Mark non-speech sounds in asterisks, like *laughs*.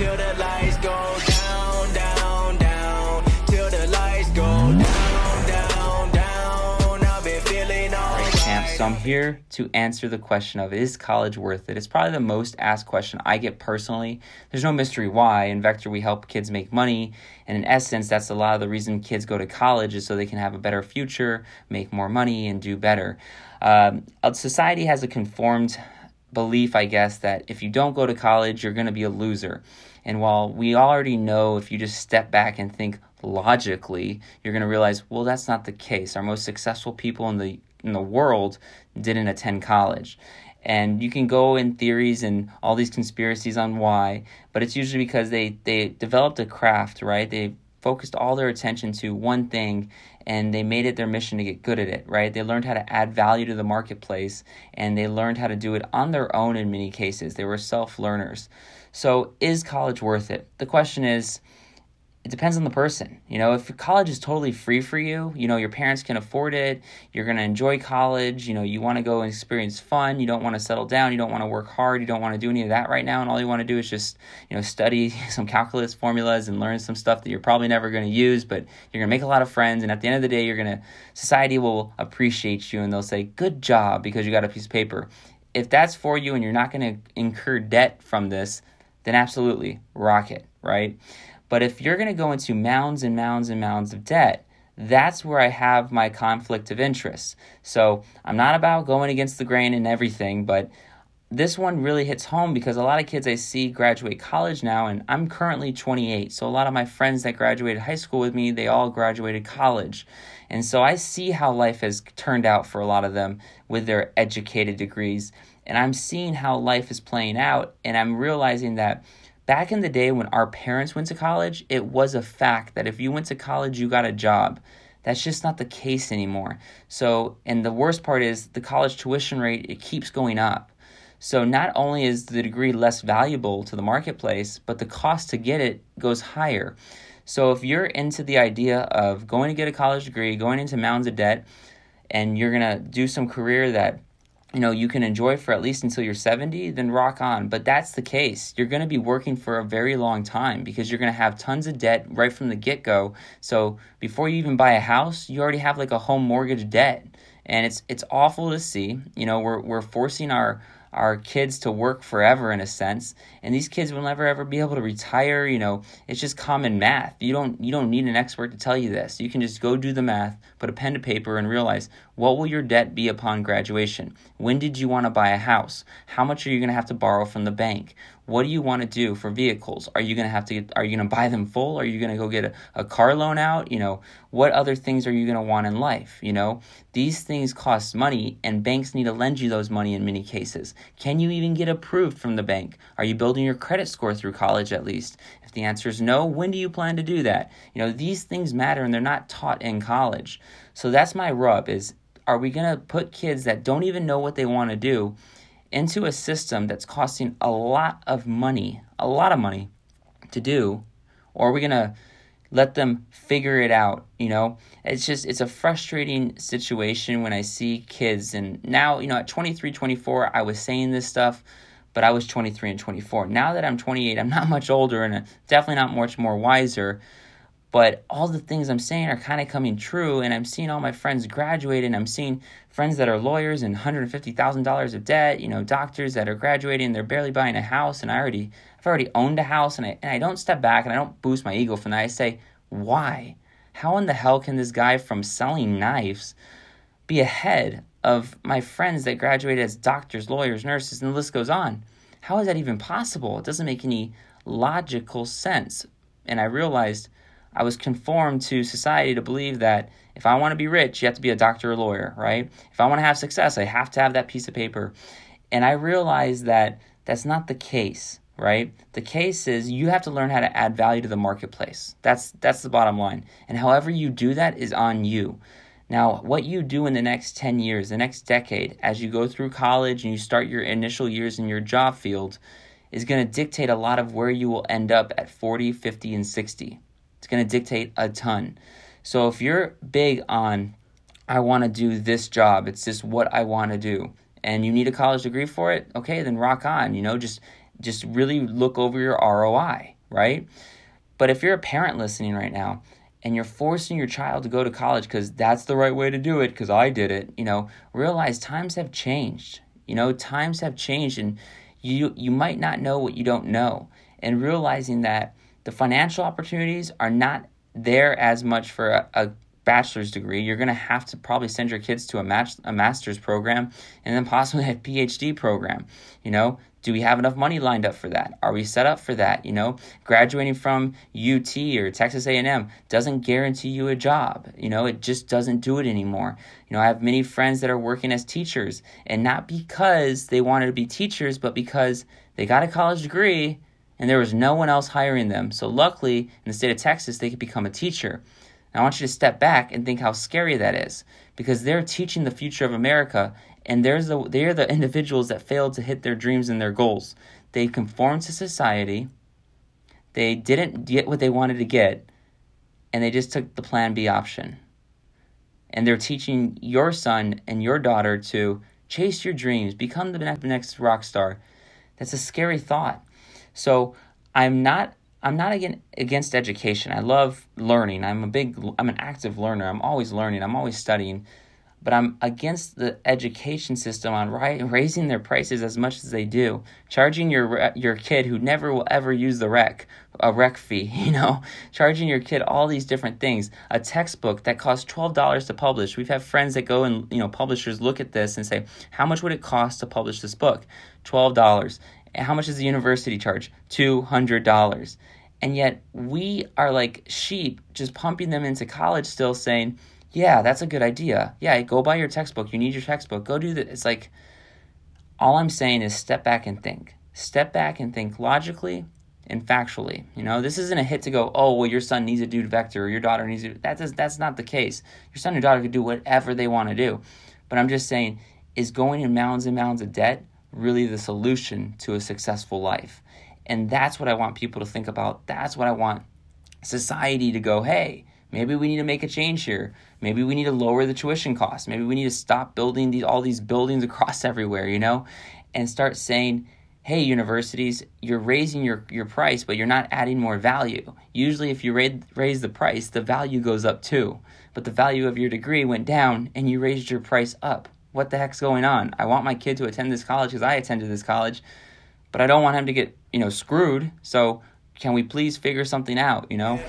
till the lights go down, down, down, till the lights go down, down, down. I've been feeling alright. Champ, so I'm here to answer the question of is college worth it? It's probably the most asked question I get personally. There's no mystery why. In Vector, we help kids make money, and in essence, that's a lot of the reason kids go to college is so they can have a better future, make more money, and do better. Um, society has a conformed belief, I guess, that if you don't go to college, you're going to be a loser. And while we already know if you just step back and think logically, you're going to realize, well, that's not the case. Our most successful people in the in the world didn't attend college. And you can go in theories and all these conspiracies on why, but it's usually because they, they developed a craft, right? They focused all their attention to one thing and they made it their mission to get good at it, right? They learned how to add value to the marketplace and they learned how to do it on their own in many cases. They were self learners. So, is college worth it? The question is, it depends on the person. You know, if college is totally free for you, you know, your parents can afford it, you're going to enjoy college, you know, you want to go and experience fun, you don't want to settle down, you don't want to work hard, you don't want to do any of that right now, and all you want to do is just, you know, study *laughs* some calculus formulas and learn some stuff that you're probably never going to use, but you're going to make a lot of friends, and at the end of the day, you're going to, society will appreciate you and they'll say, good job, because you got a piece of paper. If that's for you and you're not going to incur debt from this, then absolutely rock it, right? But if you're going to go into mounds and mounds and mounds of debt, that's where I have my conflict of interest. So I'm not about going against the grain and everything, but this one really hits home because a lot of kids I see graduate college now, and I'm currently 28. So a lot of my friends that graduated high school with me, they all graduated college. And so I see how life has turned out for a lot of them with their educated degrees. And I'm seeing how life is playing out, and I'm realizing that Back in the day when our parents went to college, it was a fact that if you went to college, you got a job. That's just not the case anymore. So, and the worst part is the college tuition rate, it keeps going up. So, not only is the degree less valuable to the marketplace, but the cost to get it goes higher. So, if you're into the idea of going to get a college degree, going into mounds of debt, and you're going to do some career that you know you can enjoy for at least until you're 70 then rock on. But that's the case. You're going to be working for a very long time because you're going to have tons of debt right from the get-go. So before you even buy a house you already have like a home mortgage debt. And it's it's awful to see. You know we're we're forcing our our kids to work forever in a sense. And these kids will never ever be able to retire you know. It's just common math. You don't you don't need an expert to tell you this. You can just go do the math put a pen to paper and realize what will your debt be upon graduation? When did you want to buy a house? How much are you going to have to borrow from the bank? What do you want to do for vehicles? Are you going to have to get, are you going to buy them full? Are you going to go get a, a car loan out? You know what other things are you going to want in life? You know these things cost money and banks need to lend you those money in many cases. Can you even get approved from the bank? Are you building your credit score through college at least? If the answer is no when do you plan to do that? You know these things matter and they're not taught in college. So that's my rub is are we going to put kids that don't even know what they want to do into a system that's costing a lot of money, a lot of money to do, or are we going to let them figure it out, you know? It's just it's a frustrating situation when I see kids and now, you know, at 23, 24, I was saying this stuff, but I was 23 and 24. Now that I'm 28, I'm not much older and uh, definitely not much more wiser but all the things I'm saying are kind of coming true, and I'm seeing all my friends graduate, and I'm seeing friends that are lawyers and $150,000 of debt, you know, doctors that are graduating, they're barely buying a house, and I already, I've already owned a house, and I, and I don't step back and I don't boost my ego from that. I say, why? How in the hell can this guy from selling knives be ahead of my friends that graduated as doctors, lawyers, nurses, and the list goes on? How is that even possible? It doesn't make any logical sense. And I realized I was conformed to society to believe that if I want to be rich, you have to be a doctor or lawyer, right? If I want to have success, I have to have that piece of paper. And I realized that that's not the case, right? The case is you have to learn how to add value to the marketplace. That's that's the bottom line. And however you do that is on you. Now, what you do in the next 10 years, the next decade, as you go through college and you start your initial years in your job field, is going to dictate a lot of where you will end up at 40, 50, and 60 going to dictate a ton. So if you're big on, I want to do this job, it's just what I want to do, and you need a college degree for it, okay, then rock on. You know, just just really look over your ROI, right? But if you're a parent listening right now and you're forcing your child to go to college because that's the right way to do it, because I did it, you know, realize times have changed. You know, times have changed and you you might not know what you don't know. And realizing that the financial opportunities are not there as much for a, a bachelor's degree, you're going to have to probably send your kids to a, match, a master's program and then possibly a PhD program. You know, do we have enough money lined up for that? Are we set up for that? You know, graduating from UT or Texas A&M doesn't guarantee you a job. You know, it just doesn't do it anymore. You know, I have many friends that are working as teachers and not because they wanted to be teachers, but because they got a college degree and there was no one else hiring them. So luckily, in the state of Texas, they could become a teacher. I want you to step back and think how scary that is because they're teaching the future of America and there's the, they're the *laughs* individuals that failed to hit their dreams and their goals. They conformed to society, they didn't get what they wanted to get, and they just took the plan B option. And they're teaching your son and your daughter to chase your dreams, become the next rock star. That's a scary thought. So I'm not I'm not again against education. I love learning. I'm a big I'm an active learner. I'm always learning. I'm always studying. But I'm against the education system on *laughs* raising their prices as much as they do. Charging your your kid who never will ever use the rec a rec fee, *laughs* you know, charging your kid all these different things. A textbook that costs twelve dollars to publish. We've had friends that go and you know publishers look at this and say, how much would it cost to publish this book? Twelve dollars how much does the university charge? $200. And yet we are like sheep just pumping them into college still saying, yeah, that's a good idea. Yeah, go buy your textbook. You need your textbook. Go do that. It's like, all I'm saying is step back and think. Step back and think logically and factually. You know, this isn't a hit to go, oh, well, your son needs to do vector or your daughter needs to. That does, that's not the case. Your son or daughter could do whatever they want to do. But I'm just saying, is going in mounds and mounds of debt really the solution to a successful life. And that's what I want people to think about. That's what I want society to go, hey, maybe we need to make a change here. Maybe we need to lower the tuition costs. Maybe we need to stop building these, all these buildings *laughs* across everywhere, you know, and start saying, hey, universities, you're raising your, your price, but you're not adding more value. Usually, if you raise, raise the price, the value goes up too. But the value of your degree went down and you raised your price up what the heck's going on? I want my kid to attend this college because I attended this college, but I don't want him to get, you know, screwed. So can we please figure something out, you know?